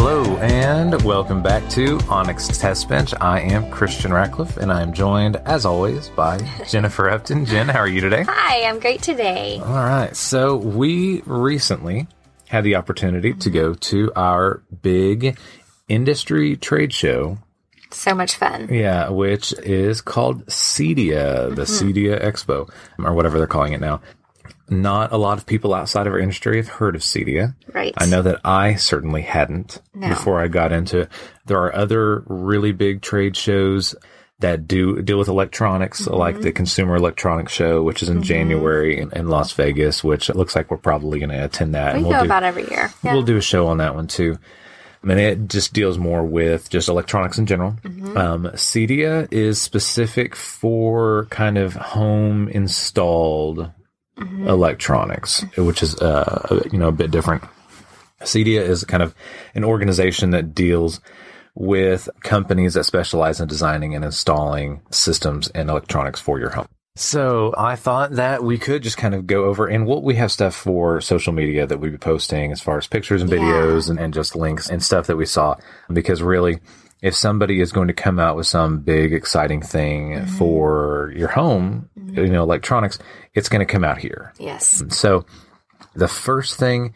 Hello and welcome back to Onyx Test Bench. I am Christian Ratcliffe and I am joined, as always, by Jennifer Upton. Jen, how are you today? Hi, I'm great today. All right. So we recently had the opportunity to go to our big industry trade show. So much fun. Yeah, which is called CEDIA, the mm-hmm. CEDIA Expo, or whatever they're calling it now. Not a lot of people outside of our industry have heard of CEDIA. Right. I know that I certainly hadn't No. before I got into it. There are other really big trade shows that do deal with electronics, Mm-hmm. like the Consumer Electronics Show, which is in January in, in Las Vegas, which it looks like we're probably going to attend that. We and go we'll do, about every year. Yeah. we'll do a show on that one too. I mean, it just deals more with just electronics in general. Mm-hmm. Um, CEDIA is specific for kind of home installed Mm-hmm. electronics, which is, uh, you know, a bit different. CEDIA is kind of an organization that deals with companies that specialize in designing and installing systems and electronics for your home. So I thought that we could just kind of go over and what we have stuff for social media that we'd be posting as far as pictures and Yeah. videos and, and just links and stuff that we saw. Because really, if somebody is going to come out with some big exciting thing mm-hmm. for your home, mm-hmm. you know, electronics, it's going to come out here. yes. So the first thing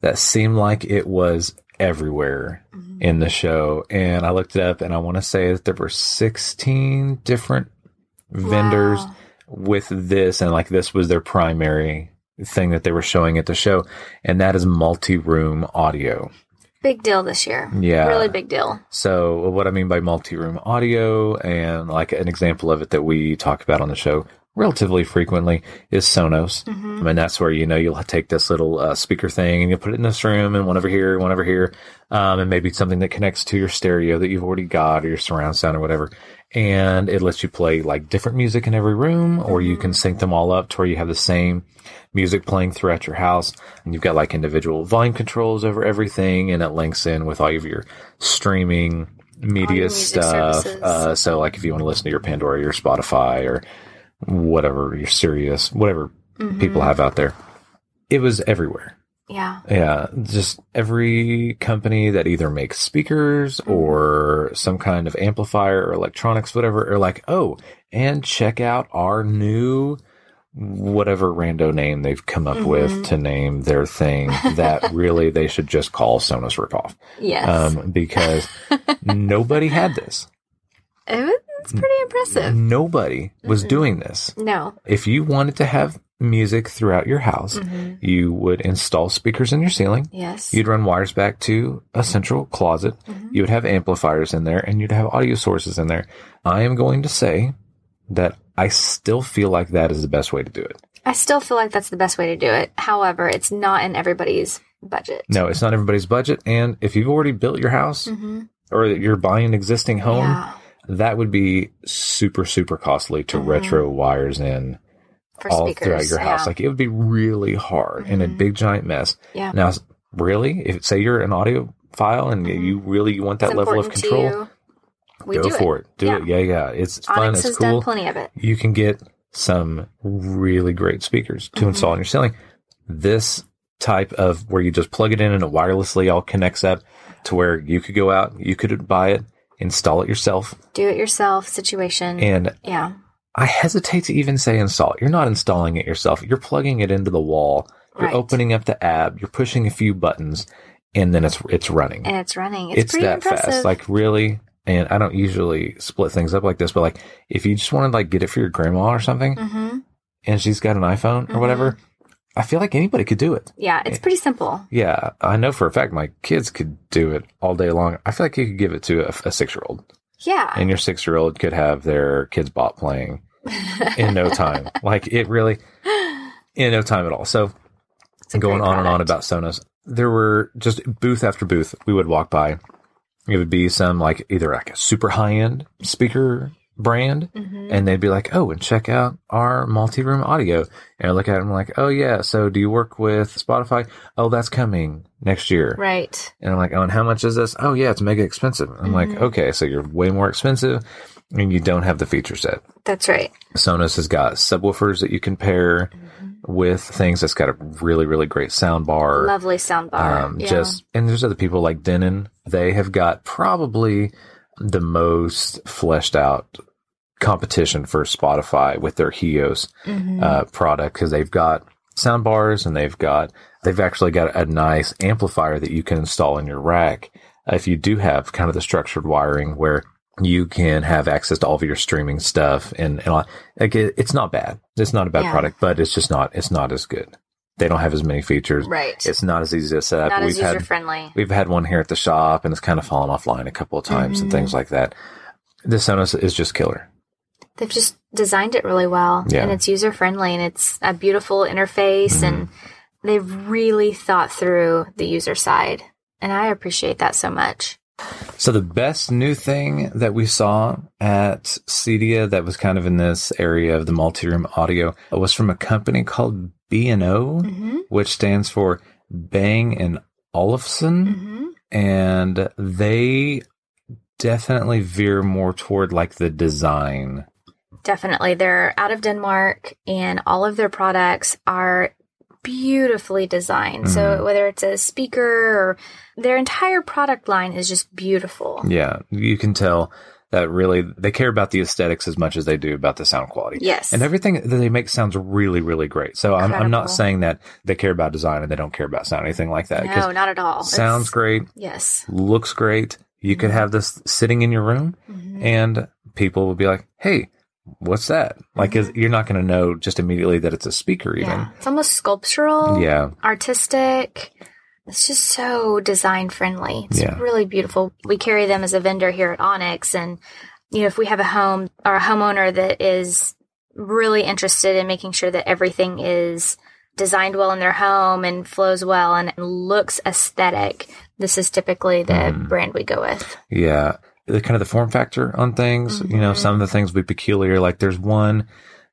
that seemed like it was everywhere mm-hmm. in the show, and I looked it up and I want to say that there were 16 different vendors Wow. with this, and like this was their primary thing that they were showing at the show, and that is multi room audio. Big deal this year. Yeah. Really big deal. So what I mean by multi-room audio and like an example of it that we talk about on the show relatively frequently is Sonos. Mm-hmm. I mean, that's where, you know, you'll take this little uh, speaker thing and you'll put it in this room and one over here, one over here. Um, and maybe something that connects to your stereo that you've already got or your surround sound or whatever. And it lets you play like different music in every room or you can sync them all up to where you have the same music playing throughout your house. And you've got like individual volume controls over everything and it links in with all of your streaming media stuff. Uh, so like if you want to listen to your Pandora, or your Spotify or whatever, your Sirius, whatever Mm-hmm. people have out there. It was everywhere. Yeah. Yeah, just every company that either makes speakers Mm-hmm. or some kind of amplifier or electronics, whatever, are like, oh, and check out our new whatever rando name they've come up Mm-hmm. with to name their thing that really they should just call Sonos ripoff. Yes. Um, because nobody had this. It's pretty impressive. Nobody was doing this. No. If you wanted to have music throughout your house, Mm-hmm. you would install speakers in your ceiling. Yes. You'd run wires back to a central closet. Mm-hmm. You would have amplifiers in there and you'd have audio sources in there. I am going to say that I still feel like that is the best way to do it. I still feel like that's the best way to do it. However, it's not in everybody's budget. No, it's not everybody's budget. And if you've already built your house or you're buying an existing home, Mm-hmm. Yeah. That would be super, super costly to mm-hmm. retro wires in For all speakers. throughout your house. Yeah. Like it would be really hard and a mm-hmm. big giant mess. Yeah. Now, really, if say you're an audio file and mm-hmm. you really want that It's level of control, you. Go do for it. Do Yeah. it. Yeah, yeah. It's fun. It's has cool. done plenty of it. You can get some really great speakers to Mm-hmm. install in your ceiling. This type of where you just plug it in and it wirelessly all connects up to where you could go out, you could buy it, install it yourself. Do it yourself situation. And yeah. I hesitate to even say install. You're not installing it yourself. You're plugging it into the wall. You're Right. opening up the app. You're pushing a few buttons, and then it's it's running. And it's running. It's, it's pretty that impressive. fast. Like really. And I don't usually split things up like this, but like if you just want to like get it for your grandma or something, hmm and she's got an iPhone or whatever, I feel like anybody could do it. Yeah, it's pretty simple. Yeah, I know for a fact my kids could do it all day long. I feel like you could give it to a, a six year old, Yeah. and your six year old could have their Kidz Bop playing in no time. like it really, in no time at all. So going on and on about Sonos. There were just booth after booth we would walk by. It would be some like either like a super high end speaker brand, Mm-hmm. and they'd be like, "Oh, and check out our multi room audio." And I look at them like, "Oh yeah, so do you work with Spotify? Oh, that's coming next year." Right. And I'm like, "Oh, and how much is this? Oh yeah, it's mega expensive." I'm like, Mm-hmm. "Okay, so you're way more expensive." And you don't have the feature set. That's right. Sonos has got subwoofers that you can pair. with things. It's got a really, really great sound bar. Lovely sound bar. Um, yeah. Just and there's other people like Denon. They have got probably the most fleshed out competition for Spotify with their HEOS Mhm. uh, product because they've got sound bars and they've got they've actually got a nice amplifier that you can install in your rack if you do have kind of the structured wiring where you can have access to all of your streaming stuff and, and like it, it's not bad it's not a bad Yeah. product but it's just not it's not as good they don't have as many features right. it's not as easy to set up Not as we've user had friendly. We've had one here at the shop and it's kind of fallen offline a couple of times and Mhm. things like that. The Sonos is just killer. They've just designed it really well, Yeah. and it's user friendly, and it's a beautiful interface, and Mm-hmm. they've really thought through the user side, and I appreciate that so much. So the best new thing that we saw at Cedia that was kind of in this area of the multi-room audio was from a company called B&O, Mm-hmm. which stands for Bang and Olufsen. Mm-hmm. And they definitely veer more toward like the design. Definitely, they're out of Denmark, and all of their products are beautifully designed. Mm-hmm. So whether it's a speaker or their entire product line is just beautiful. Yeah, you can tell that really they care about the aesthetics as much as they do about the sound quality. Yes. And everything that they make sounds really, really great. So I'm, I'm not saying that they care about design and they don't care about sound, anything like that. no, not at all. sounds It's- great, Yes. looks great. You could have this sitting in your room Mhm. and people will be like, hey, what's that? Like, is, you're not going to know just immediately that it's a speaker even. Mm-hmm. Yeah. It's almost sculptural. Yeah. artistic. It's just so design friendly. It's Yeah. really beautiful. We carry them as a vendor here at Onyx, and you know, if we have a home or a homeowner that is really interested in making sure that everything is designed well in their home and flows well and looks aesthetic, this is typically the Mm. brand we go with. Yeah. The kind of the form factor on things, you know, Mhm. some of the things be peculiar. Like there's one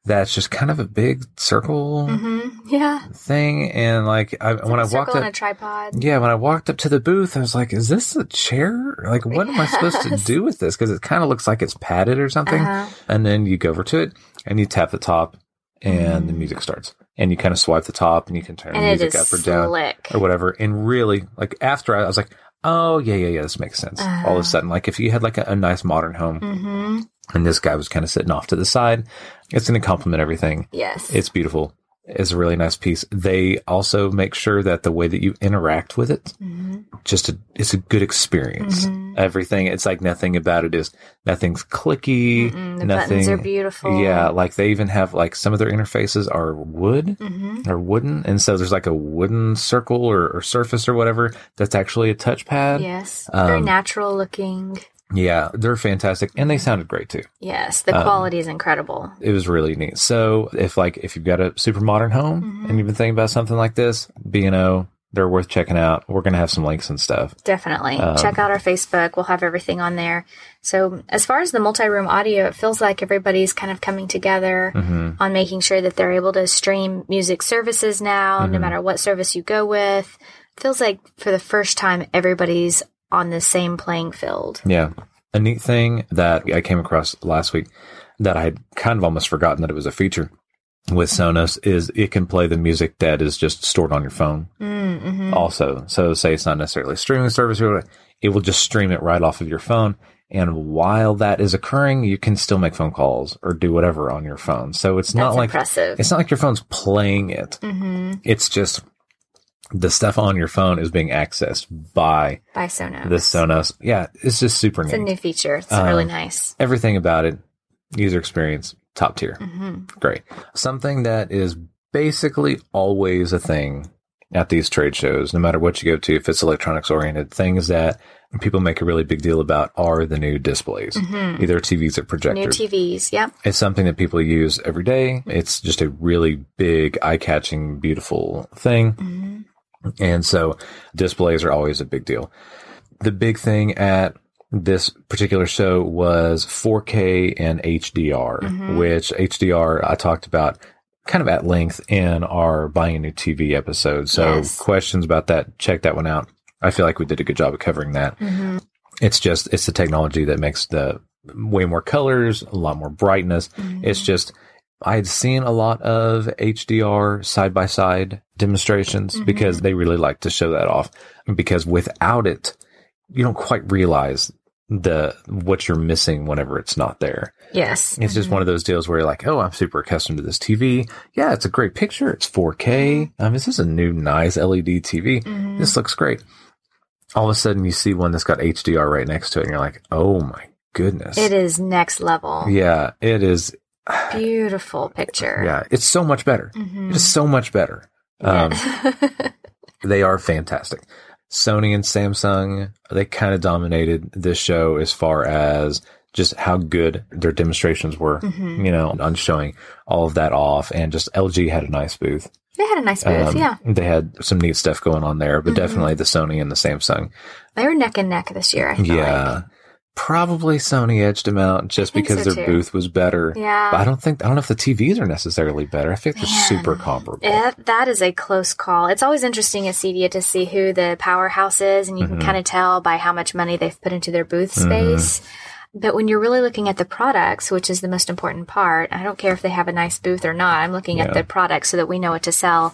that's just kind of a big circle hmm Yeah. thing. And like, I, when I walked on up, a tripod. yeah, when I walked up to the booth, I was like, is this a chair? Like, what am I supposed to do with this? Cause it kind of looks like it's padded or something. Uh-huh. And then you go over to it and you tap the top and the Mm. music starts and you kind of swipe the top and you can turn And the music up or down slick. or whatever. And really, like after I, I was like, oh yeah, yeah, yeah, this makes sense. All of Uh. a sudden, like if you had like a, a nice modern home hmm and this guy was kind of sitting off to the side, it's going to complement everything. Yes. It's beautiful. It's a really nice piece. They also make sure that the way that you interact with it, Mhm. just a, it's a good experience. Mhm. Everything, it's like nothing about it is nothing's clicky. Mm-mm, the nothing. buttons are beautiful. Yeah, like they even have like some of their interfaces are wood hmm or wooden, and so there's like a wooden circle or, or surface or whatever that's actually a touchpad. Yes. Very Um, natural looking. Yeah, they're fantastic, and they sounded great too. Yes. The um, quality is incredible. It was really neat. So if like if you've got a super modern home Mhm. and you've been thinking about something like this, B and O, they're worth checking out. We're gonna have some links and stuff. Definitely. Um, Check out our Facebook. We'll have everything on there. So, as far as the multi room audio, it feels like everybody's kind of coming together hmm on making sure that they're able to stream music services now, no Mhm. matter what service you go with. feels like for the first time, everybody's on the same playing field. Yeah. A neat thing that I came across last week that I had kind of almost forgotten that it was a feature with Sonos is it can play the music that is just stored on your phone Mm-hmm. also. So say it's not necessarily a streaming service it will just stream it right off of your phone. And while that is occurring, you can still make phone calls or do whatever on your phone. So it's not like impressive. it's not like your phone's playing it. hmm It's just the stuff on your phone is being accessed by By Sonos. the Sonos. Yeah, it's just super new. It's a new feature. It's Um, really nice. Everything about it, user experience, top tier. hmm Great. Something that is basically always a thing at these trade shows, no matter what you go to, if it's electronics oriented, things that people make a really big deal about are the new displays, hmm either TVs or projectors. New. TVs. Yep. It's something that people use every day. It's just a really big, eye catching, beautiful thing. hmm And so displays are always a big deal. The big thing at this particular show was 4K and HDR, Mhm. which HDR I talked about kind of at length in our buying a new TV episode. So Yes. questions about that, check that one out. I feel like we did a good job of covering that. hmm It's just, it's the technology that makes the way more colors, a lot more brightness. Mm-hmm. It's just, I had seen a lot of HDR side by side demonstrations mm-hmm. because they really like to show that off. Because without it, you don't quite realize the what you're missing whenever it's not there. Yes. It's just mm-hmm. one of those deals where you're like, oh, I'm super accustomed to this TV. Yeah, it's a great picture. It's 4K. Mm-hmm. Um, this is a new nice LED TV. This looks great. All of a sudden, you see one that's got HDR right next to it, and you're like, oh my goodness. It is next level. Yeah, it is. Beautiful picture. Yeah, it's so much better. It is so much better. Um, they are fantastic. Sony and Samsung, they kind of dominated this show as far as just how good their demonstrations were, you know, on showing all of that off. And just LG had a nice booth. They had a nice booth. Um, yeah. They had some neat stuff going on there, but definitely the Sony and the Samsung. They were neck and neck this year, Yeah. like. Probably Sony edged them out just because so, their too. booth was better. Yeah. But I don't think, I don't know if the TVs are necessarily better. I think they're super comparable. It, that is a close call. It's always interesting at CEDIA to see who the powerhouse is, and you Mm-hmm. can kind of tell by how much money they've put into their booth space. But when you're really looking at the products, which is the most important part, I don't care if they have a nice booth or not. I'm looking Yeah. at the products so that we know what to sell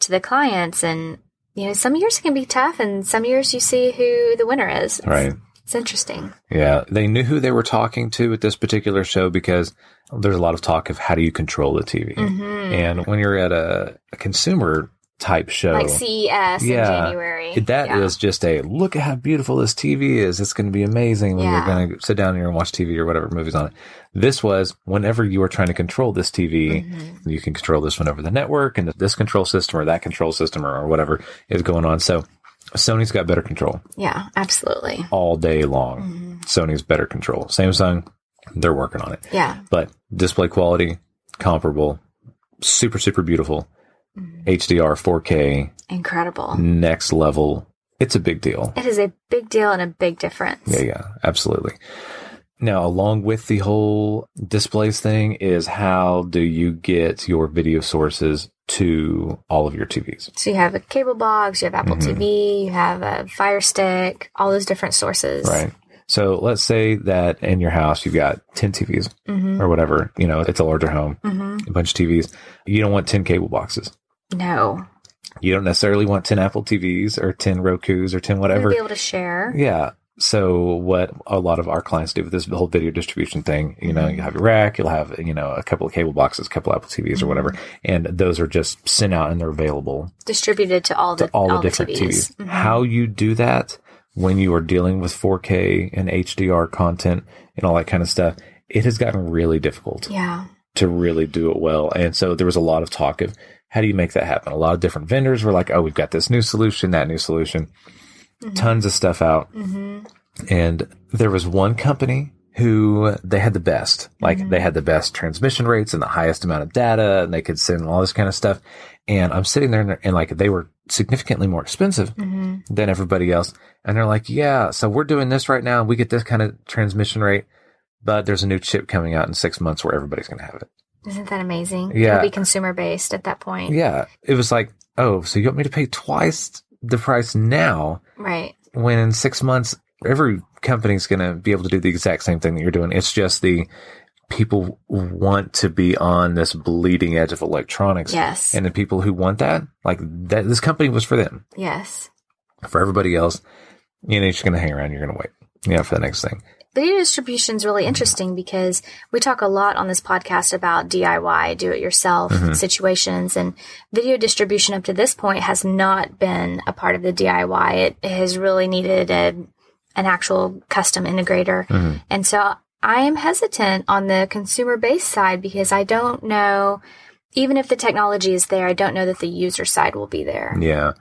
to the clients. And, you know, some years it can be tough, and some years you see who the winner is. Right. It's interesting. Yeah, they knew who they were talking to at this particular show because there's a lot of talk of how do you control the TV. Mm-hmm. And when you're at a, a consumer type show, Like CES in Yeah. January. that is Yeah. just a look at how beautiful this TV is. It's going to be amazing when Yeah. you're going to sit down here and watch TV or whatever movies on it. This was whenever you are trying to control this TV, Mm-hmm. you can control this one over the network and this control system or that control system or, or whatever is going on. So Sony's got better control Yeah, absolutely. all day long. Mm-hmm. Sony's better control. Samsung, they're working on it. Yeah. But display quality, comparable, super, super beautiful. HDR 4K, Incredible. next level. It's a big deal. It is a big deal and a big difference. Yeah, yeah, absolutely. Now, along with the whole displays thing, is how do you get your video sources to all of your TVs? So you have a cable box, you have Apple Mm-hmm. TV, you have a Fire Stick, all those different sources. Right. So let's say that in your house you've got 10 TVs or whatever, you know, it's a larger home, a bunch of TVs. You don't want 10 cable boxes. No. You don't necessarily want 10 Apple TVs or 10 Roku's or 10 We'll whatever. be able to share. Yeah. So what a lot of our clients do with this whole video distribution thing, you know, you have your rack, you'll have, you know, a couple of cable boxes, a couple of Apple TVs or whatever, mm-hmm. and those are just sent out and they're available Distributed to all the to all, all the different TVs. TVs. Mm-hmm. How you do that when you are dealing with 4K and HDR content and all that kind of stuff, it has gotten really difficult Yeah. to really do it well. And so there was a lot of talk of how do you make that happen? A lot of different vendors were like, oh, we've got this new solution, that new solution, Mm-hmm. tons of stuff out. Mm-hmm. And there was one company who they had the best, like mm-hmm. they had the best transmission rates and the highest amount of data and they could send all this kind of stuff. And I'm sitting there and, and like they were significantly more expensive than everybody else. And they're like, yeah, so we're doing this right now. We get this kind of transmission rate, but there's a new chip coming out in six months where everybody's going to have it. Isn't that amazing? Yeah. It'll be consumer based at that point. Yeah. It was like, oh, so you want me to pay twice the price now Right. when in six months every company's going to be able to do the exact same thing that you're doing. It's just the people want to be on this bleeding edge of electronics. Yes. And the people who want that, like that, this company was for them. Yes. For everybody else, you know, you're just going to hang around. You're going to wait, you know, for the next thing. Video distribution is really interesting because we talk a lot on this podcast about DIY, do it yourself Mm-hmm. situations, and video distribution up to this point has not been a part of the DIY. It, it has really needed a, an actual custom integrator. Mm-hmm. And so I am hesitant on the consumer based side because I don't know, even if the technology is there, I don't know that the user side will be there. Yeah.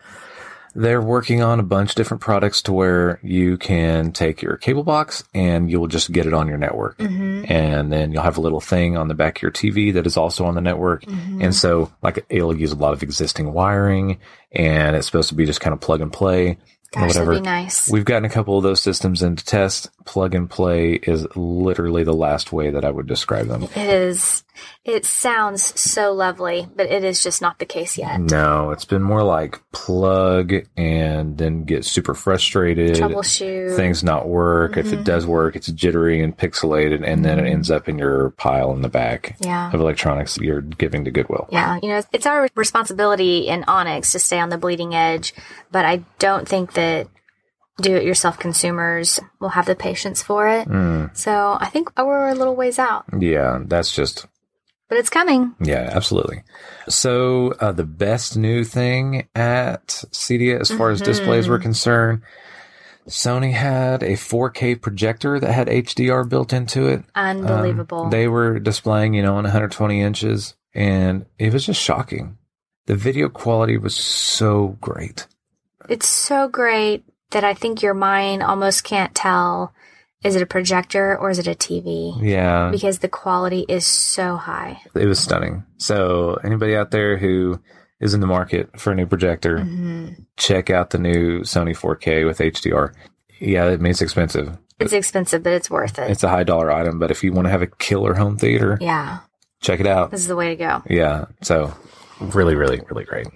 They're working on a bunch of different products to where you can take your cable box and you'll just get it on your network. Mm-hmm. And then you'll have a little thing on the back of your TV that is also on the network. Mm-hmm. And so like it'll use a lot of existing wiring and it's supposed to be just kind of plug and play Gosh, whatever. nice. We've gotten a couple of those systems into test. Plug and play is literally the last way that I would describe them. It is It sounds so lovely, but it is just not the case yet. No, it's been more like plug and then get super frustrated. Troubleshoot. Things not work. If Mhm. it does work, it's jittery and pixelated, and then it ends up in your pile in the back Yeah. of electronics you're giving to Goodwill. Yeah, you know, it's our responsibility in Onyx to stay on the bleeding edge, but I don't think that do it yourself consumers will have the patience for it. Mm, So I think we're a little ways out, yeah, that's just but it's coming. Yeah, absolutely. So uh, the best new thing at CEDIA, as far as displays were concerned, Sony had a 4K projector that had HDR built into it. Um, Unbelievable. they were displaying, you know, on 120 inches, and it was just shocking. The video quality was so great. it's so great that I think your mind almost can't tell is it a projector or is it a TV? Yeah, Because the quality is so high. it was stunning. So anybody out there who is in the market for a new projector, hmm check out the new Sony 4K with HDR. Yeah, it means expensive. It's expensive, but it's worth it. It's a high dollar item, but if you want to have a killer home theater, yeah, check it out. this is the way to go. Yeah, so really, really, really great.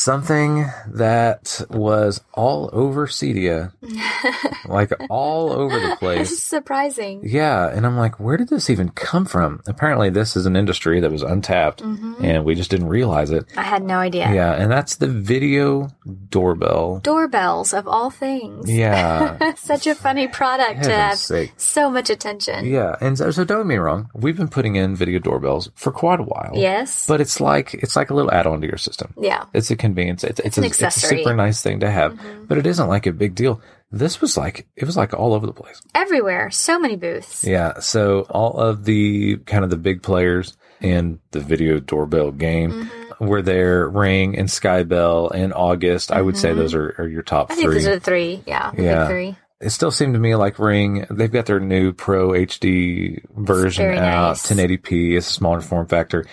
Something that was all over Cedia, like all over the This place. is surprising. Yeah, and I'm like, where did this even come from? Apparently, this is an industry that was untapped, hmm and we just didn't realize it. I had no idea. Yeah, and that's the video doorbell. Doorbells of all things. Yeah, Such a funny product to have sake. so much attention. Yeah, and so, so don't get me wrong. We've been putting in video doorbells for quite a while. Yes. but it's like it's like a little add-on to your system. yeah. It's a convenience. It's, it's, an a, it's a super nice thing to have, Mhm. but it isn't like a big deal. This was like it was like all over the place. Everywhere. So many booths. Yeah. So all of the kind of the big players in the video doorbell game Mhm. were there. Ring and Skybell and August. I would say Mhm. those are, are your top I think three. those are the three. Yeah. The Yeah. three. it still seemed to me like Ring. They've got their new Pro HD version out, nice. 1080p. It's a smaller form factor.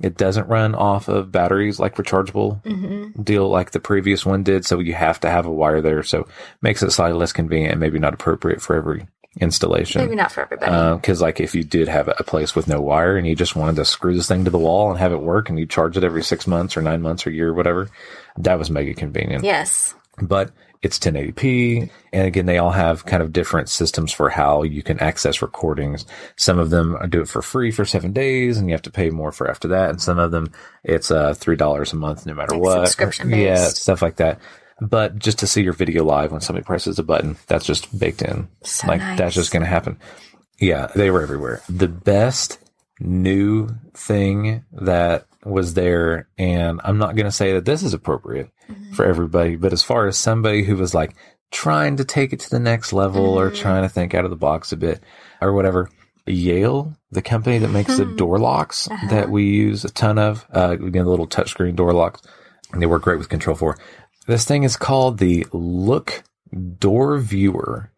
It doesn't run off of batteries like rechargeable hmm deal like the previous one did. So you have to have a wire there. So makes it slightly less convenient and maybe not appropriate for every installation. Maybe not for everybody. Because like if you did have a place with no wire and you just wanted to screw this thing to the wall and have it work and you charge it every six months or nine months or year or whatever, that was mega convenient yes. but it's 1080p. And again, they all have kind of different systems for how you can access recordings. Some of them do it for free for seven days and you have to pay more for after that. And some of them, it's uh, $3 a month no matter Like what. subscription Yeah, stuff like that. But just to see your video live when somebody presses a button, that's just baked in. So like nice. that's just going to happen. Yeah, they were everywhere. The best new thing that was there, and I'm not going to say that this is appropriate Mhm. for everybody, but as far as somebody who was like trying to take it to the next level or Mhm. trying to think out of the box a bit or whatever, Yale, the company that makes the door locks Uh-huh. that we use a ton of, uh, the little touchscreen door locks, and they work great with Control 4. This thing is called the Look Door Viewer.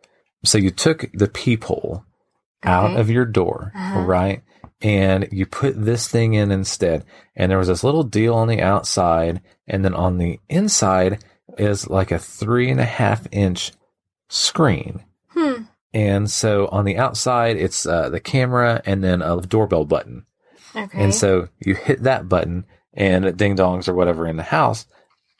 So you took the peephole out of your door, Uh-huh. right? And you put this thing in instead. And there was this little deal on the outside, and then on the inside is like a three and a half inch screen. Hmm. And so on the outside, it's uh, the camera and then a doorbell button. Okay. And so you hit that button and it ding dongs or whatever in the house.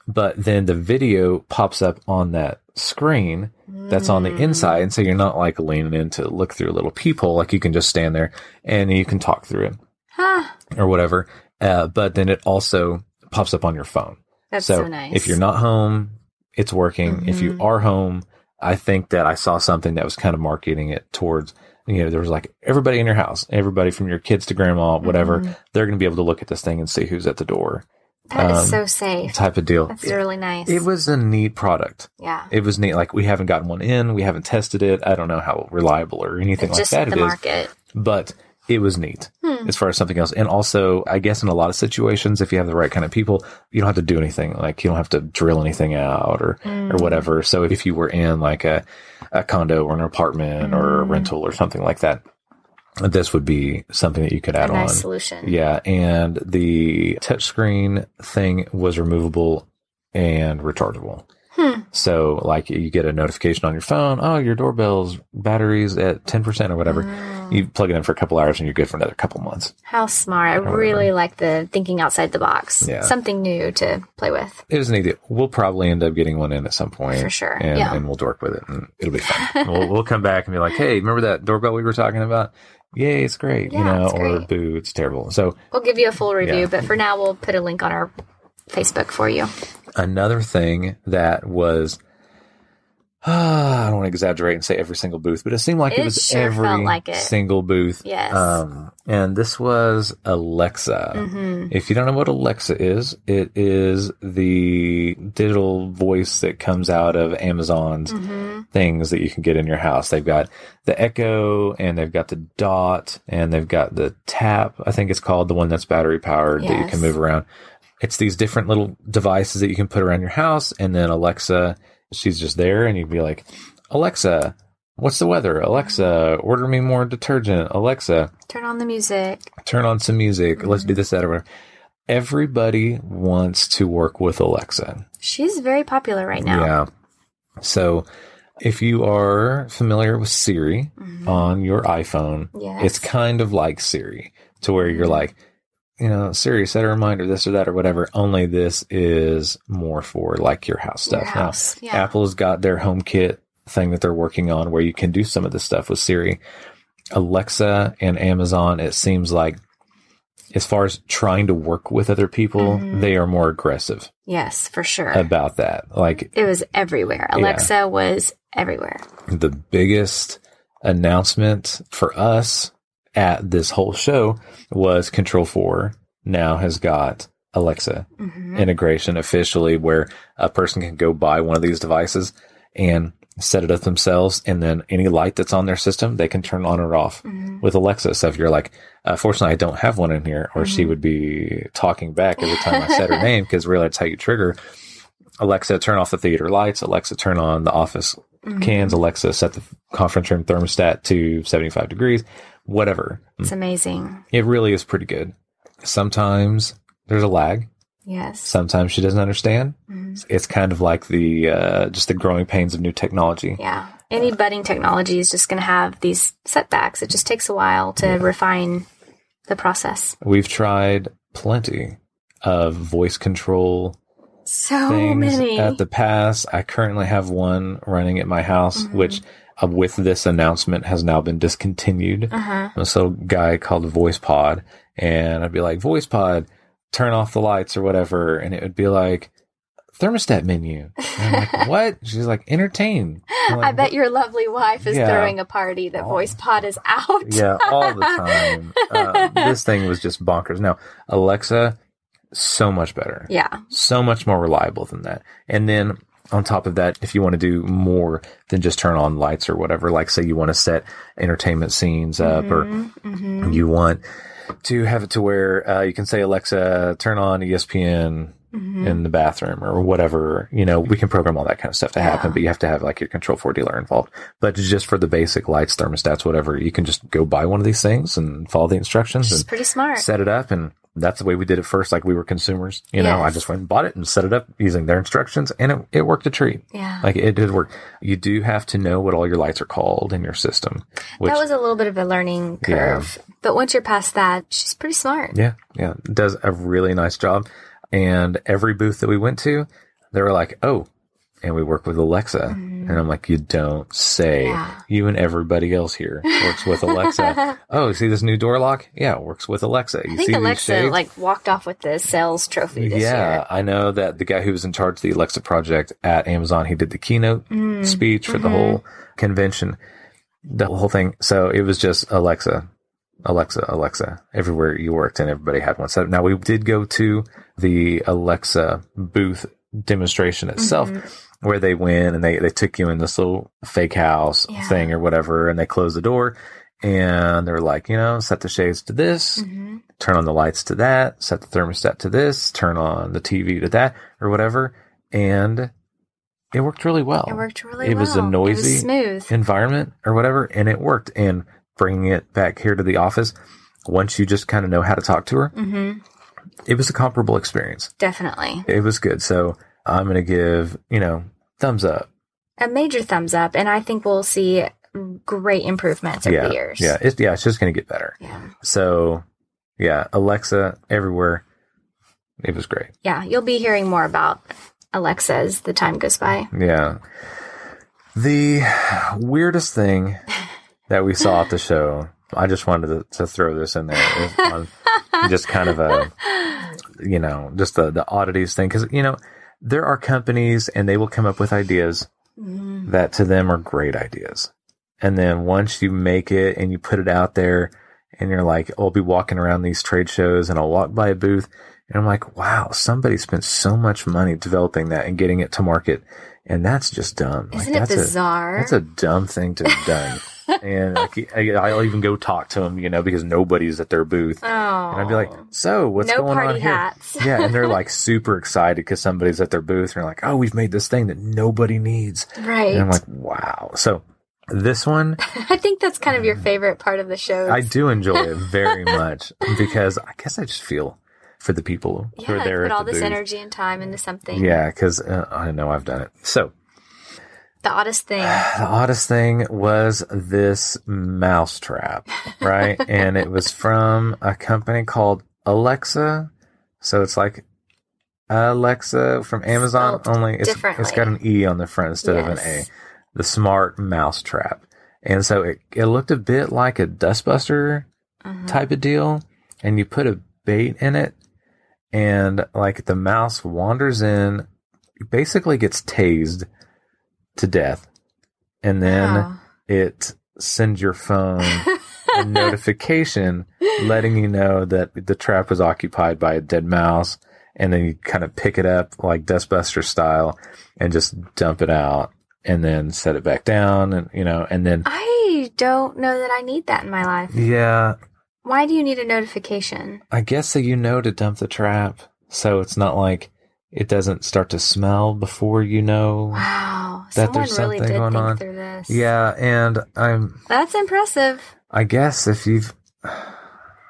But then the video pops up on that screen that's on the inside. And so you're not like leaning in to look through a little peephole. Like you can just stand there and you can talk through it Huh. or whatever. Uh, but then it also pops up on your phone. That's so so, nice. if you're not home, it's working. If you Mhm. are home, I think that I saw something that was kind of marketing it towards, you know, there was like everybody in your house, everybody from your kids to grandma, whatever, Mhm. they're going to be able to look at this thing and see who's at the door That is um, so safe. type of deal. That's really nice. It was a neat product. yeah. It was neat. Like we haven't gotten one in, we haven't tested it. I don't know how reliable or anything It's like just that the it is, market. but it was neat Hmm. as far as something else. And also, I guess in a lot of situations, if you have the right kind of people, you don't have to do anything. Like you don't have to drill anything out or, or Mm. whatever. So if you were in like a, a condo or an apartment or a Mm. rental or something like that, this would be something that you could A add nice on. solution. Yeah, and the touchscreen thing was removable and rechargeable. Hmm. So, like, you get a notification on your phone, oh, your doorbell's battery's at 10% or whatever. Hmm. You plug it in for a couple hours and you're good for another couple months. How smart. I really like the thinking outside the box. Yeah. Something new to play with. It is an idea. We'll probably end up getting one in at some point. For sure, And, yeah. and we'll work with it and it'll be fun. we'll, we'll come back and be like, hey, remember that doorbell we were talking about? Yay, it's great. you know, or great. boo, it's terrible. So, We'll give you a full review, Yeah. but for now, we'll put a link on our Facebook for you. another thing that was I don't want to exaggerate and say every single booth, but it seemed like it, It was sure every like it. single booth. Yes. Um, and this was Alexa. Mm-hmm. If you don't know what Alexa is, it is the digital voice that comes out of Amazon's Mm-hmm. Things that you can get in your house. They've got the Echo and they've got the Dot and they've got the Tap. I think it's called the one that's battery powered that you can move around. It's these different little devices that you can put around your house, and then Alexa, she's just there, and you'd be like, Alexa, what's the weather? Alexa, order me more detergent. Alexa, Turn on the music. turn on some music. Let's do mm-hmm. this, that, or whatever. Everybody wants to work with Alexa. She's very popular right now. Yeah. So if you are familiar with Siri mm-hmm. on your iPhone, Yes. it's kind of like Siri to where you're mm-hmm. like, you know, Siri, set a reminder, this or that or whatever. Only this is more for like your house Your stuff. house, Now, yeah. Apple's got their HomeKit thing that they're working on where you can do some of this stuff with Siri. Alexa and Amazon, it seems like as far as trying to work with other people, Mm-hmm. they are more aggressive Yes, for sure. about that. Like it was everywhere. Alexa was everywhere. the biggest announcement for us at this whole show was Control 4 now has got Alexa Mm-hmm. integration officially where a person can go buy one of these devices and set it up themselves and then any light that's on their system they can turn on or off Mm-hmm. with Alexa so if you're like uh, fortunately I don't have one in here or Mm-hmm. she would be talking back every time I said her name because really that's how you trigger Alexa, turn off the theater lights. Alexa, turn on the office Mm-hmm. cans. Alexa, set the conference room thermostat to 75 degrees. Whatever. It's amazing. It really is pretty good. Sometimes there's a lag. Yes. Sometimes she doesn't understand. Mm-hmm. It's kind of like the uh, just the growing pains of new technology. Yeah. Any budding technology is just going to have these setbacks. It just takes a while to refine the process. We've tried plenty of voice control So things many. at the past. I currently have one running at my house, Mm-hmm. which uh, with this announcement has now been discontinued. uh-huh. This little guy called Voice Pod, and I'd be like, Voice Pod, turn off the lights or whatever, and it would be like thermostat menu. And I'm like, what? She's like, entertain. I'm I like, bet your lovely wife is Yeah. throwing a party that Voice Pod is out. yeah, all the time. uh, this thing was just bonkers. Now, Alexa, so much better. Yeah. so much more reliable than that. And then on top of that, if you want to do more than just turn on lights or whatever, like say you want to set entertainment scenes up Mm-hmm. or you want to have it to where uh, you can say, Alexa, turn on ESPN Mm-hmm. in the bathroom or whatever, you know, we can program all that kind of stuff to happen, but you have to have like your control four dealer involved. But just for the basic lights, thermostats, whatever, you can just go buy one of these things and follow the instructions and pretty smart. set it up and that's the way we did it first like we were consumers you know i just went and bought it and set it up using their instructions and it, it worked a treat Yeah. like it did work you do have to know what all your lights are called in your system which that was a little bit of a learning curve. But once you're past that, she's pretty smart. yeah yeah does a really nice job and every booth that we went to they were like oh and we work with alexa and i'm like you don't say. Yeah. you and everybody else here works with alexa oh see this new door lock yeah it works with alexa you I think Alexa like walked off with the sales trophy this yeah, year. I know that the guy who was in charge of the Alexa project at Amazon, he did the keynote Mm, speech for the mm-hmm. whole convention, the whole thing. So it was just Alexa, Alexa, Alexa everywhere you worked, and everybody had one set up. Now we did go to the Alexa booth demonstration itself. Mm-hmm. Where they went and they, they took you in this little fake house Yeah. thing or whatever, and they closed the door, and they're like, you know, set the shades to this, Mm-hmm. turn on the lights to that, set the thermostat to this, turn on the TV to that, or whatever. And it worked really well. It worked really It well. was a noisy was smooth. environment or whatever, and it worked. And bringing it back here to the office, once you just kind of know how to talk to her, hmm it was a comparable experience. Definitely. It was good. So I'm going to give, you know, thumbs up. A major thumbs up, and I think we'll see great improvements over yeah, the years. yeah, it's yeah, it's just gonna get better. yeah, So, yeah, Alexa everywhere. It was great. yeah. You'll be hearing more about Alexa as the time goes by. Yeah. The weirdest thing that we saw at the show, I just wanted to, to throw this in there, just kind of a, you know, just the, the oddities thing. Cause, you know, there are companies and they will come up with ideas Mm. that to them are great ideas. And then once you make it and you put it out there and you're like, I'll be walking around these trade shows and I'll walk by a booth and I'm like, wow, somebody spent so much money developing that and getting it to market. And that's just dumb. Isn't like, it that's bizarre? A, that's a dumb thing to have done. and I, I'll even go talk to them, you know, because nobody's at their booth. oh, And I'd be like, so what's no going on here? hats. yeah, and they're like super excited because somebody's at their booth and they're like, "Oh, we've made this thing that nobody needs." right. And I'm like, "Wow!" So this one, I think that's kind of your favorite part of the show. I do enjoy it very much because I guess I just feel for the people who are yeah, there put all the this booth. energy and time into something. Yeah, because uh, I know I've done it. So The oddest thing. the oddest thing was this mouse trap, right? and it was from a company called Elexa. So it's like Alexa from Amazon, Spelled only it's, it's got an E on the front instead of an A. The smart mouse trap. And so it, it looked a bit like a dustbuster Mhm. type of deal. And you put a bait in it, and like the mouse wanders in, basically gets tased to death. And then Wow. it sends your phone a notification letting you know that the trap was occupied by a dead mouse. And then you kind of pick it up like Dustbuster style and just dump it out and then set it back down. And, you know, and then, I don't know that I need that in my life. yeah, Why do you need a notification? I guess so you know to dump the trap. So it's not like it doesn't start to smell before you know. Wow. That there's really something did going on. Yeah. And I'm, That's impressive. I guess if you've,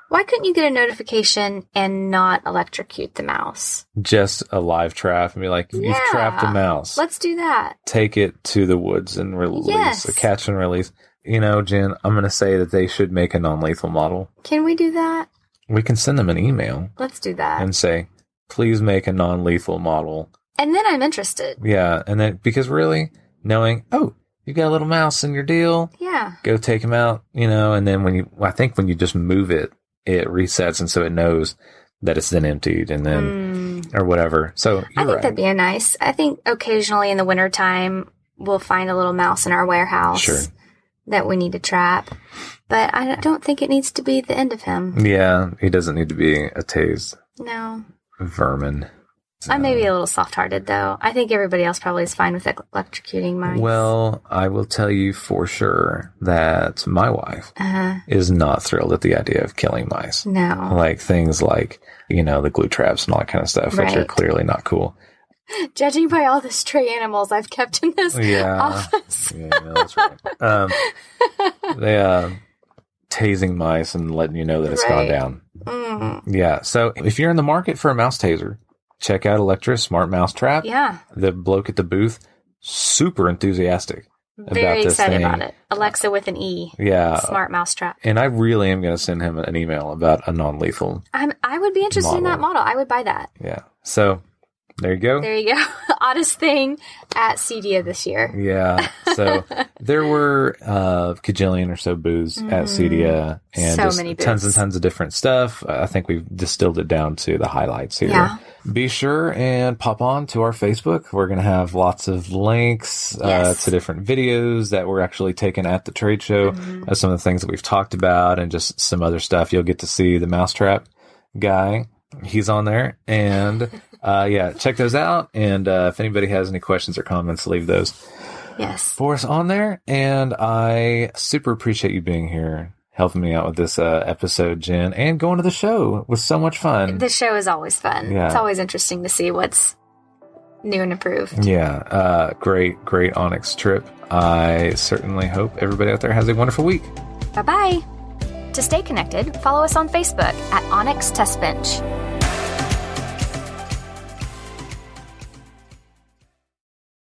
Why couldn't you get a notification and not electrocute the mouse? just a live trap and be like, you've trapped a mouse. Let's do that. take it to the woods and release Yes. a catch and release. You know, Jen, I'm going to say that they should make a non-lethal model. Can we do that? We can send them an email Let's do that. and say, please make a non-lethal model. And then I'm interested. Yeah, and then because really knowing, oh, you got a little mouse in your deal, Yeah. go take him out. You know, and then when you, I think when you just move it, it resets, and so it knows that it's then emptied, and then Mm. or whatever. So I think right. that'd be a nice. I think occasionally in the wintertime, we'll find a little mouse in our warehouse Sure. that we need to trap. But I don't think it needs to be the end of him. yeah, he doesn't need to be a tased No. Vermin. I may be a little soft hearted, though. I think everybody else probably is fine with electrocuting mice. Well, I will tell you for sure that my wife uh, is not thrilled at the idea of killing mice. no. Like things like, you know, the glue traps and all that kind of stuff, which are clearly not cool. Judging by all the stray animals I've kept in this Yeah. office. Yeah, that's right. Um, they, uh, tasing mice and letting you know that it's gone down. Mm, Yeah. So if you're in the market for a mouse taser, check out Electra Smart Mouse Trap. yeah. The bloke at the booth, super enthusiastic. Very this excited about it. Alexa with an E. Yeah. Smart mousetrap. And I really am going to send him an email about a non lethal. I'm, I would be interested in that model. I would buy that. Yeah. So there you go. There you go. Oddest thing at CEDIA this year. Yeah. So there were uh cajillion or so booths at CEDIA and Mm-hmm. So just tons and tons of different stuff. I think we've distilled it down to the highlights here. Yeah. Be sure and pop on to our Facebook. We're going to have lots of links uh, to different videos that were actually taken at the trade show, Mm-hmm. uh, some of the things that we've talked about, and just some other stuff. You'll get to see the mousetrap guy. He's on there. And uh, yeah, check those out. And uh, if anybody has any questions or comments, leave those Yes. for us on there. And I super appreciate you being here, helping me out with this uh, episode, Jen, and going to the show. It was so much fun. The show is always fun. Yeah. It's always interesting to see what's new and improved. Yeah, uh, great, great Onyx trip. I certainly hope everybody out there has a wonderful week. Bye bye. To stay connected, follow us on Facebook at Onyx Test Bench.